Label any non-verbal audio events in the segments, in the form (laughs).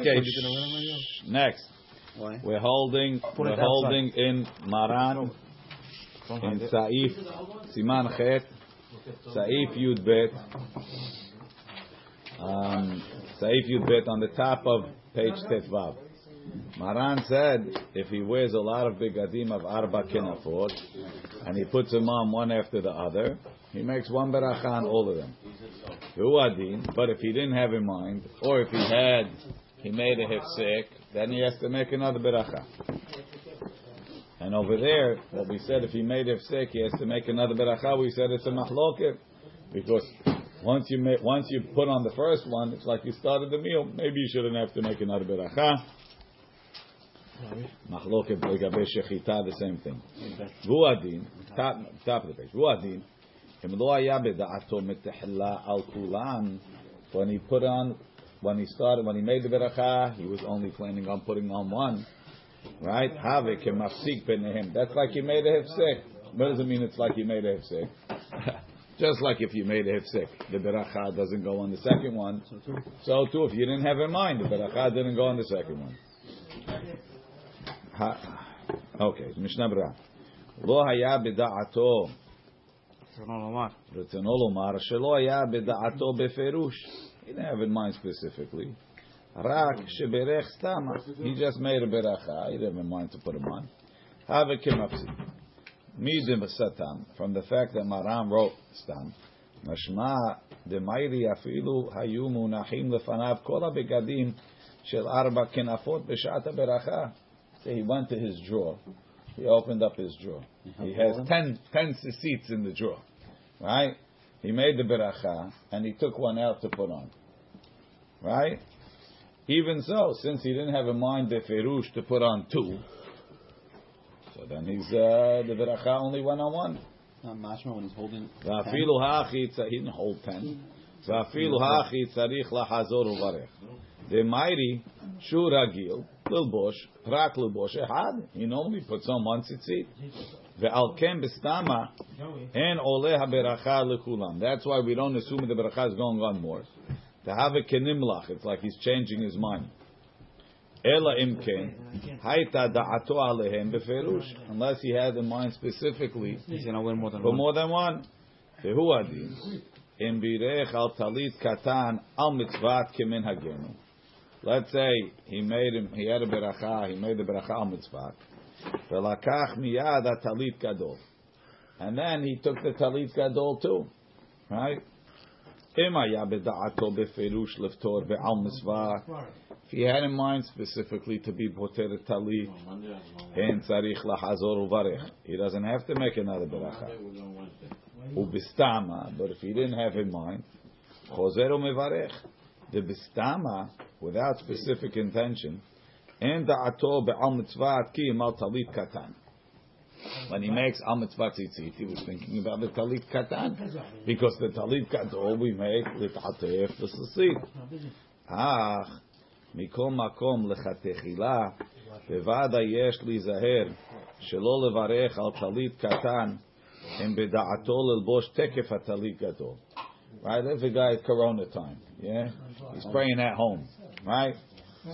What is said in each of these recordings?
Okay. shh, Next, Why? we're holding Put we're holding in Maran in Saif Siman Chet Saif Yud Bet um, Saif Yud Bet on the top of page Tetvav. Maran said if he wears a lot of begadim of arba kinafot and he puts them on one after the other, he makes one beracha on all of them. But if he didn't have in mind, or if he had, he made a hefsek, then he has to make another beracha. And over there, what we said, if he made a hefsek, he has to make another beracha. We said it's a mahloket because once you make, once you put on the first one, it's like you started the meal. Maybe you shouldn't have to make another beracha. Mahloket legabe shechita, the same thing. Vu adin, top top of the page. Vu adin. אם לא היה בדעתו מתחילה על כולן, when he put on, when he started, when he made the beracha, he was only planning on putting on one, right? Have kemafsik benehem. That's like he made a hefsek. What does it mean? It's like he made a hefsek. (laughs) Just like if you made a hefsek, the beracha doesn't go on the second one. So too, if you didn't have in mind, the beracha didn't go on the second one. Okay, Mishnah Berurah. לא היה בדעתו רצונו לומר שלא היה בדעתו בפירוש. He didn't have in mind specifically. רק שברך סתם. He just made a beracha. He didn't have in mind to put him on. הווה כמפסיק. מידם סתם. From the fact that Maram wrote סתם. משמע דמיירי אפילו היו מונחים לפניו כל הבגדים של ארבע כנפות בשעת הברכה. So he went to his drawer. He opened up his drawer. He has ten, ten seats in the drawer, right? He made the beracha and he took one out to put on, right? Even so, since he didn't have in mind the ferush to put on two, so then he's uh, the beracha only went on one. Not mashma when he's holding. Va'afilu ha'chi he didn't hold ten. The mighty shuragil. ללבוש, רק ללבוש אחד. He normally puts on one tzitzit. ועל כן בסתמה, אין עולה הברכה לכולם. That's why we don't assume the ברכה is going on more. To have a kenimlach, it's like he's changing his mind. אלא אם כן, הייתה דעתו עליהם בפירוש. Unless he had in mind specifically He's gonna win more than for one. more than one. והוא הדין. אם בירך על טלית קטן על מצוות כמנהגנו. Let's say he made him, he had a beracha, he made the beracha mitzvah. Velakach miyad talit gadol. And then he took the talit gadol too. Right? If he had in mind specifically to be poter talit. He doesn't have to make another beracha. Ubistama, but if he didn't have in mind. The bistama without specific intention, אין דעתו בעל מצוות כי אם על טלית קטן. When he makes al mitzvah tzitzit, he was thinking about the talit katan, because the talit gadol we make litatef the tzitzit. אך מכל מקום לכתחילה, בוודאי יש להיזהר שלא לברך על טלית קטן, אם בדעתו ללבוש תקף הטלית גדול. Right? If a guy at Corona time, yeah, he's praying at home, right?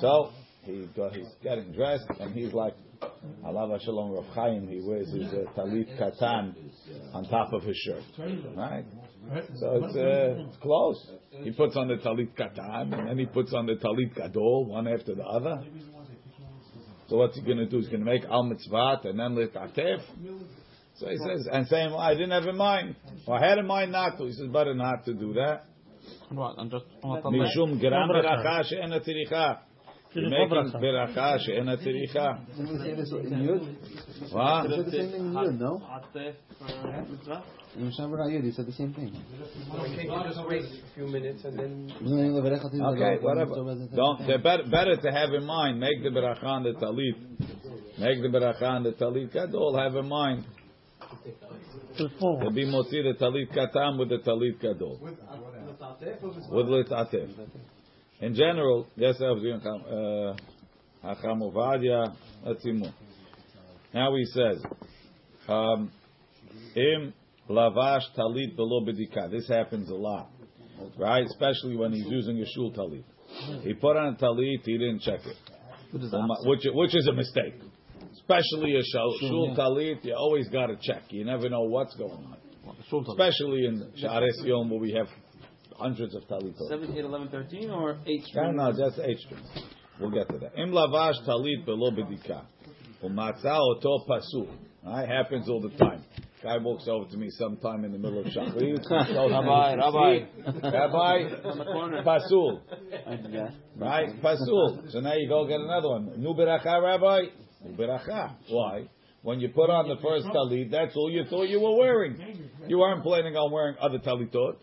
So he go, he's getting dressed and he's like, Allah Shalom Rav Chaim, he wears his uh, talit katan on top of his shirt, right? So it's, uh, it's close. He puts on the talit katan and then he puts on the talit gadol one after the other. So what's he going to do? He's going to make al mitzvah and then litatef. So he says, and saying, well, I didn't have in mind. Or I had in mind not to. He says, better not to do that. Right, I'm just. Mishum. Making beracha she'en atiricha. What? The same thing in Yud, no? In Shem Yud, you said the same thing. Just wait a few minutes and then. Okay, whatever. Don't. They're better, better to have in mind. Make the beracha and the talit. Make the beracha and the talit. Gadol, have in mind. To be motzi the talit katan with the talit gadol. With litatef. In general, yes, I was doing uh, Hacham Ovadia. Let's see more. Now he says, um, im lavash talit below bedika. This happens a lot, right? Especially when he's using a shul talit. He put on a talit, he didn't check it. What is Uma- that? Which, which is a mistake. Especially a shul, Shul, talit, you always got to check. You never know what's going on. Especially in Shares Yom where we have hundreds of talitot. 7, 8, 11, 13, or 8 No, no, just eight strings. We'll get to that. Im lavash talit below bedika. Umatza oto pasul. Right? Happens all the time. Guy walks over to me sometime in the middle of Shachrit. (laughs) Rabbi, Rabbi. Rabbi, On pasul. Right? Pasul. So now you go get another one. Nu beracha, Rabbi? Nu beracha. Why? When you put on the first talit, that's all you thought you were wearing. You weren't planning on wearing other talitot.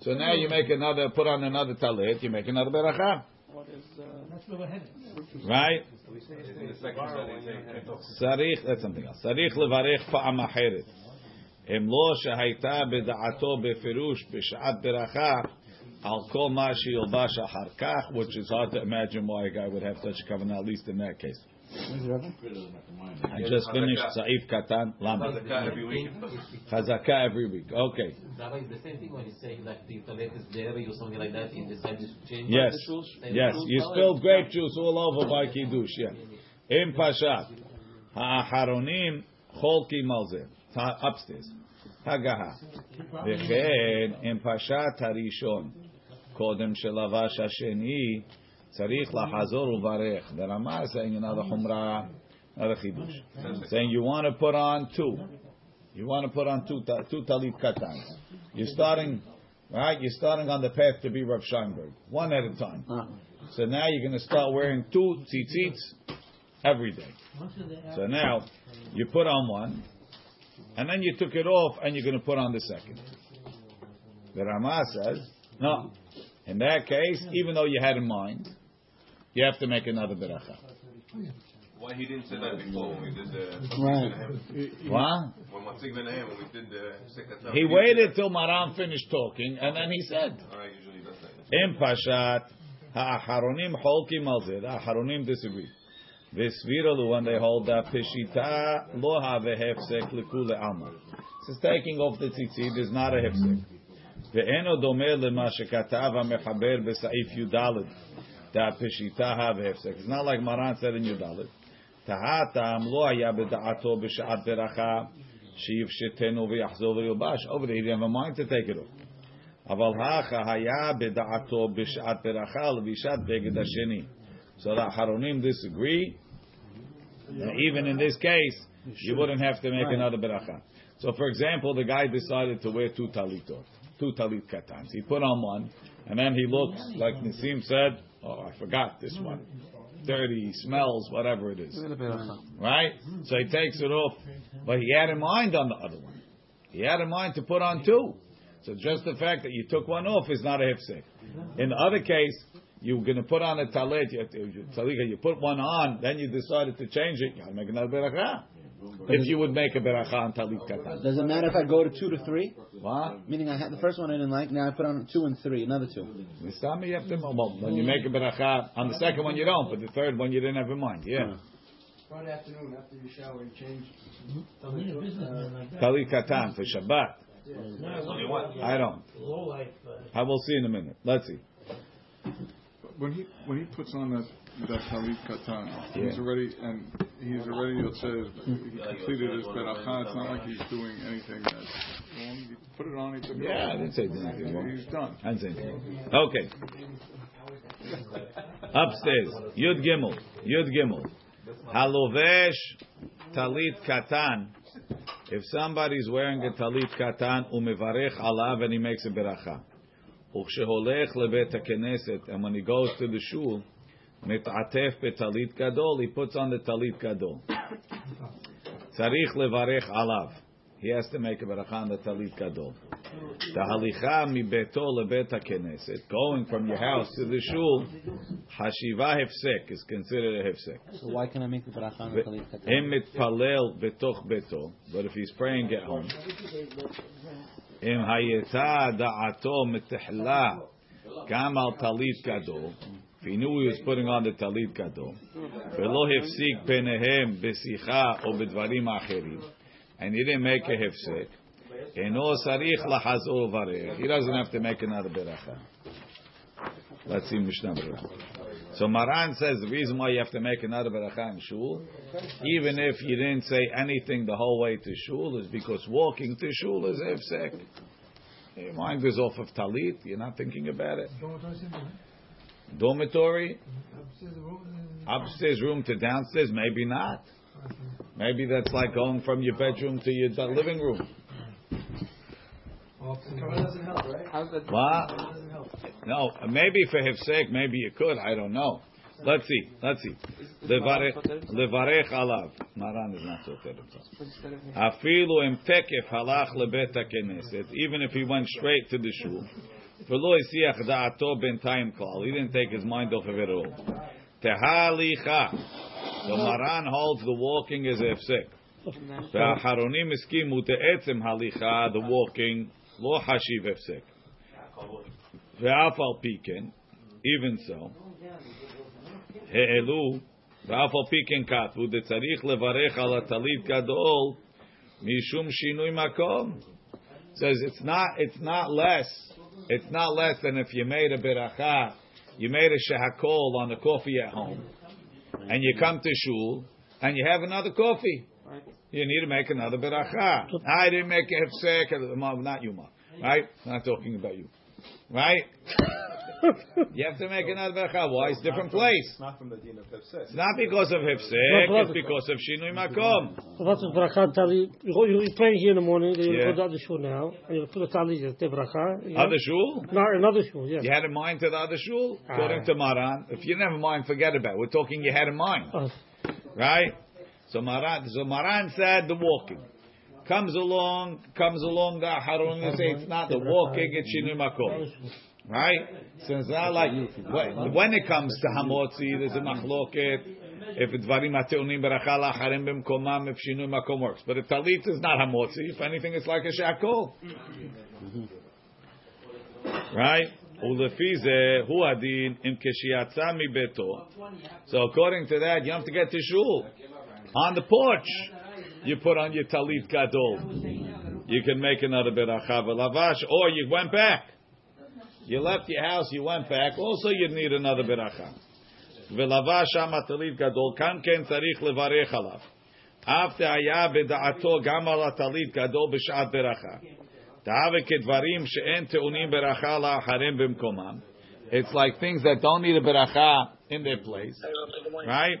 So now you make another, put on another talit, you make another beracha. What is, uh, Right? צריך, that's something else. צריך לברך פעם אחרת. אם לא שהייתה בדעתו בפירוש בשעת ברכה על כל מה שילבש אחר כך, which is hard to imagine why a guy would have such a covenant, at least in that case. I just finished סעיף קטן, למה? every week. חזקה every week, okay. Rabbi, it's the same thing when you say like the toilet is dirty or something like that, you decide to change Yes, the shoes. yes. You spilled grape juice all over by kiddush. Yeah. Im pashat haaharonim cholkim al zeh. Ta- Upstairs. Hagaha. וכן אם פשט הראשון קודם שלבש השני Tzarich lahazor uvarech. The Rama is saying another humrah, another chidush. Saying you want to put on two. You want to put on two, two talit katan. You're starting, right? You're starting on the path to be Rav Scheinberg, one at a time. Ah. So now you're going to start wearing two tzitzits every day. So now you put on one, and then you took it off, and you're going to put on the second. The Rama says, no. In that case, even though you had in mind you have to make another beracha. Why he didn't say that before when we did the Right. What? when Matzig when we did the He waited till Maram finished talking, and then he said, Alright, usually does that. "Im pashat ha'acharonim holkim al zeh." The disagree. V'sviralu when they hold that peshita lo have hefsek lekule alma. This is taking off the tzitzit is not a hefsek. Ve'eno domeh lema shekatav ha'mechaber b'sa'if yudalit. That peshita have hefsek. It's not like Maran said in yudalit. Tahatam lo haya b'da'ato b'sha'at beracha שיפשטנו ויחזור וילבש. Over there, he didn't have a mind to take it off. אבל הכה היה בדעתו בשעת ברכה לבישת בגד השני. So the Haronim disagree. And even in this case, you wouldn't have to make another beracha. So, for example, the guy decided to wear two talitot, two talit katans. He put on one, and then he looks like Nisim said, "Oh, I forgot this one. Mm-hmm. Dirty, smells, whatever it is." Right? So he takes it off, but he had in mind on the other one. He had in mind to put on two. So just the fact that you took one off is not a hifsek. In the other case, you're going to put on a talit, you, you, you put one on, then you decided to change it, you got to make another beracha. If you would make a beracha on talit katan. Does it matter if I go to two to three? What? Meaning I had the first one I didn't like, now I put on two and three, another two. Nisami, you have to, well, when you make a beracha, on the second one you don't, but the third one you didn't have in mind, yeah. Hmm. Friday afternoon after you shower, you change. Talit katan for Shabbat. There's only one. I don't. I will see in a minute. Let's see. when he when he puts on that that talit katan, Yeah. he's already and he's already it says he completed his beracha. It's not like he's doing anything that's wrong. He put it on. He took it Yeah, I off. didn't say anything wrong. He's done. I didn't say anything wrong. Okay. Upstairs. Yud Gimel. Yud Gimel. Halovesh talit katan. If somebody's wearing a talit katan, umevarech alav and he makes a beracha. וכשהולך לבית הכנסת, and when he goes to the shul, Metatef betalit gadol, he puts on the talit gadol. Tzarich levarech alav. He has to make a bracha on the talit gadol. Tahalicha mibeto lebet haKnesset, going from your house to the shul, hashiva hefsek is considered a hefsek. So why can I make the bracha on the talit gadol? Him mitpalel betoch beto, but if he's praying at home. Im hayetah da'ato mitihla, gam al talit gadol he knew he was putting on the טלית גדול, ולא הפסיק ביניהם בשיחה או בדברים אחרים, and he didn't make a הפסק, אינו צריך לחזור ולברך. He doesn't have to make another ברכה. Let's see Mishnah Berurah. So Maran says the reason why you have to make another beracha in shul, even if you didn't say anything the whole way to shul, is because walking to shul is hefsek. Your mind is off of talit. You're not thinking about it. Dormitory, upstairs room to downstairs, maybe not. Maybe that's like going from your bedroom to your living room. Kavod doesn't help, right? How's? What? Kavod doesn't help. No, maybe for his sake, maybe you could. I don't know. Let's see. Let's see. Levarech levarech alav. Maran is not so Instead of Afilu im tekef halach lebet hakeneset. Even if he went straight to the shul. He didn't take his mind off of it at all. Tehalicha. The Maran holds the walking as hefsek. Haronim iskim uteetzim halicha, the walking, lo hashiv hefsek. Ve'afal pikin, even so. He'elu, ve'afal pikin kat, ude tzarich levarech ala talit gadol, mishum shinui makom. Says it's not, it's not less it's not less than if you made a beracha, you made a shahakol on the coffee at home, and you come to shul, and you have another coffee. You need to make another beracha. I didn't make a hefsek, not you, Ma. Right? Not talking about you. Right? (laughs) you have to make another beracha. Why? It's different place. It's Not from the din of Hefsek. It's not because of hefsek. It's because of shinui makom. So what's the bracha tali? You go, you pray here in the morning. Then you Yeah. go to the other shul now, and you put the tali as the bracha. Yeah. Other shul? No, another shul. Yeah. You had in mind to the other shul? According Ah. to Maran. If you never mind, forget about it. We're talking you had in mind. Uh, Right? So Maran, so Maran said the walking. Comes along, comes along the Harun and say it's not the walking, it's Makom. Right? So it's not like, when, it comes to Hamotzi, there's a machloket, if it's Dvarim HaTe'unim Beracha La'acharim B'mkomam, if Shinui Makom works. But if Talit is not Hamotzi, if anything, it's like a Shakol. Right? Ulefi ze hu adin im mi beto. So according to that, you have to get to shul. On the porch, you put on your talit gadol. You can make another beracha lavash, or you went back. You left your house, you went back. Also, you need another beracha. ולבש שם הטלית גדול, כאן כן צריך לברך עליו. אף דהיה בדעתו גם על הטלית גדול בשעת ברכה. דהווה כדברים שאין טעונים ברכה לאחרים במקומם. It's like things that don't need a beracha in their place. Right?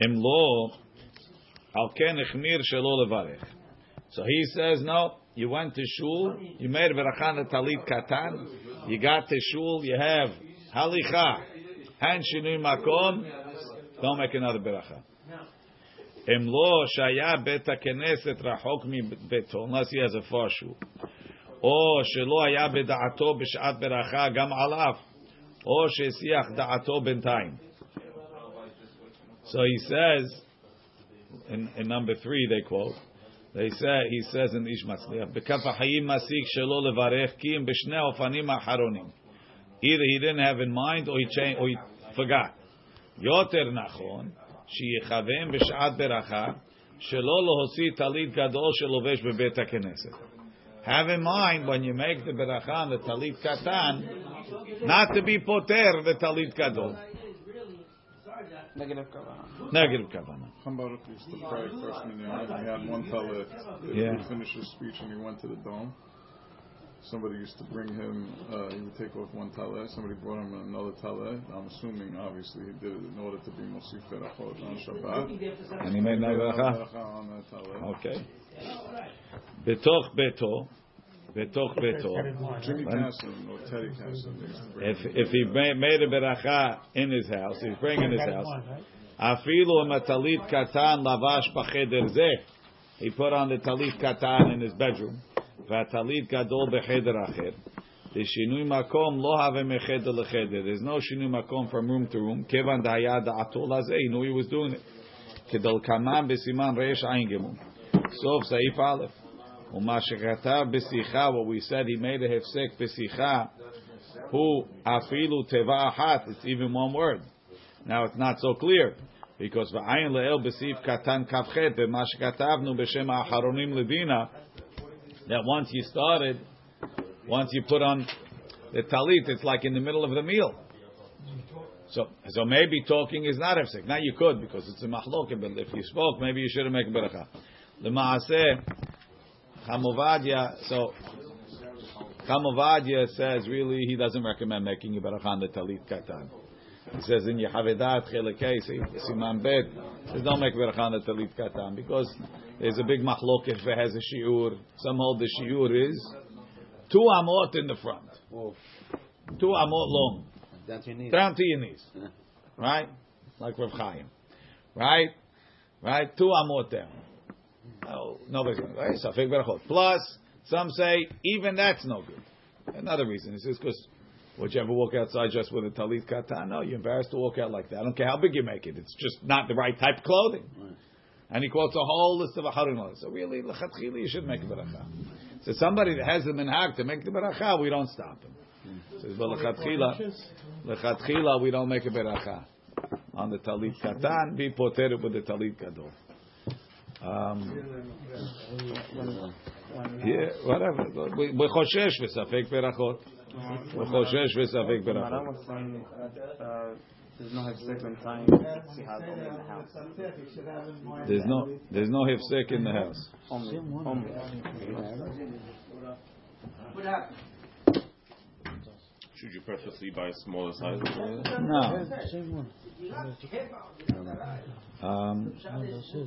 Im lo, al ken echmir shelo levarech. So he says, no, you went to shul, you made verachan talit katan, you got to shul, you have halicha, and shinui makom, don't make another beracha. Im lo shaya bet hakeneset rachok מביתו, unless he has a far shul. או שלא היה בדעתו בשעת ברכה גם עליו, או שהסיח דעתו בינתיים. So he says, in, in number three they quote, they say, he says in Ish Matzliach, בכף החיים מסיק שלא לברך כי אם בשני האופנים האחרונים. Either he didn't have in mind or he, changed, or he forgot. יותר נכון, שיכוון בשעת ברכה, שלא להוציא טלית גדול שלובש בבית הכנסת. Have in mind when you make the beracha on the talit katan, not to be poter the talit gadol. Negative kavana. Negative kavana. Hacham Baruch used to pray first minyan. He had one talit. Yeah. He finished his speech and he went to the dome. Somebody used to bring him. Uh, he would take off one talit. Somebody brought him another talit. I'm assuming, obviously, he did it in order to be mosif berachot on Shabbat. And he made no beracha. Beracha on that talit. Okay. Betoch beto, betoch betoch. If if he made a beracha in his house, he's praying in his house. Afilu matalit katan lavash. He put on the talit katan in his bedroom. V'talit gadol b'cheder acher. The shinui makom lo have mecheder lecheder. There's no shinui makom from room to room. Kevan dayad atul hazeh. He knew he was doing it. Kedal kaman b'siman reish ayin gemum. Sof saif aleph. What we said, he made a hefsek b'sicha, who afilu teva ahat, it's even one word. Now it's not so clear, because va'ayin le'el b'sif katan kavchet, b'mashakatavnu b'shem ha'acharonim ledina, that once you started, once you put on the talit, it's like in the middle of the meal. So, so maybe talking is not hefsek. Now you could, because it's a mahlokim, but if you spoke, maybe you shouldn't make a beracha. L'ma'aseh, Hacham Ovadia. So, Hacham Ovadia says really he doesn't recommend making a beracha on the talit katan. He says in Yechave Da'at Chelekei Siman Bet, says don't make on the talit katan because there's a big mahloket if it has a shiur. Some hold the shiur is two amot in the front, two amot long That's your need. down to your knees, (laughs) right? Like Rav Chaim, right? Right? Two amot down. Oh, nobody's going right? Safek berachot. Plus, some say even that's no good. Another reason is because would you ever walk outside just with a talit katan? No, you're embarrassed to walk out like that. I don't care how big you make it. It's just not the right type of clothing. And he quotes a whole list of aharim. So really, lechatchila, you should make a beracha. So somebody that has the minhag to make the beracha, we don't stop him. Says, but lechatchila, lechatchila, we don't make a beracha on the talit katan. Be potered with the talit gadol. Um, yeah, whatever. We we choshesh v'safek berachot. We choshesh v'safek berachot. Maran was saying that uh, there's no hefsek when tying Sihas only in the house. There's no there's no hefsek in the house. Only. Only. What happened? Should you purposely buy smaller sizes? No. Um, היו חייב מזוזה?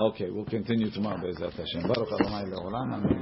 okay, we'll continue tomorrow. Be'ezrat Hashem.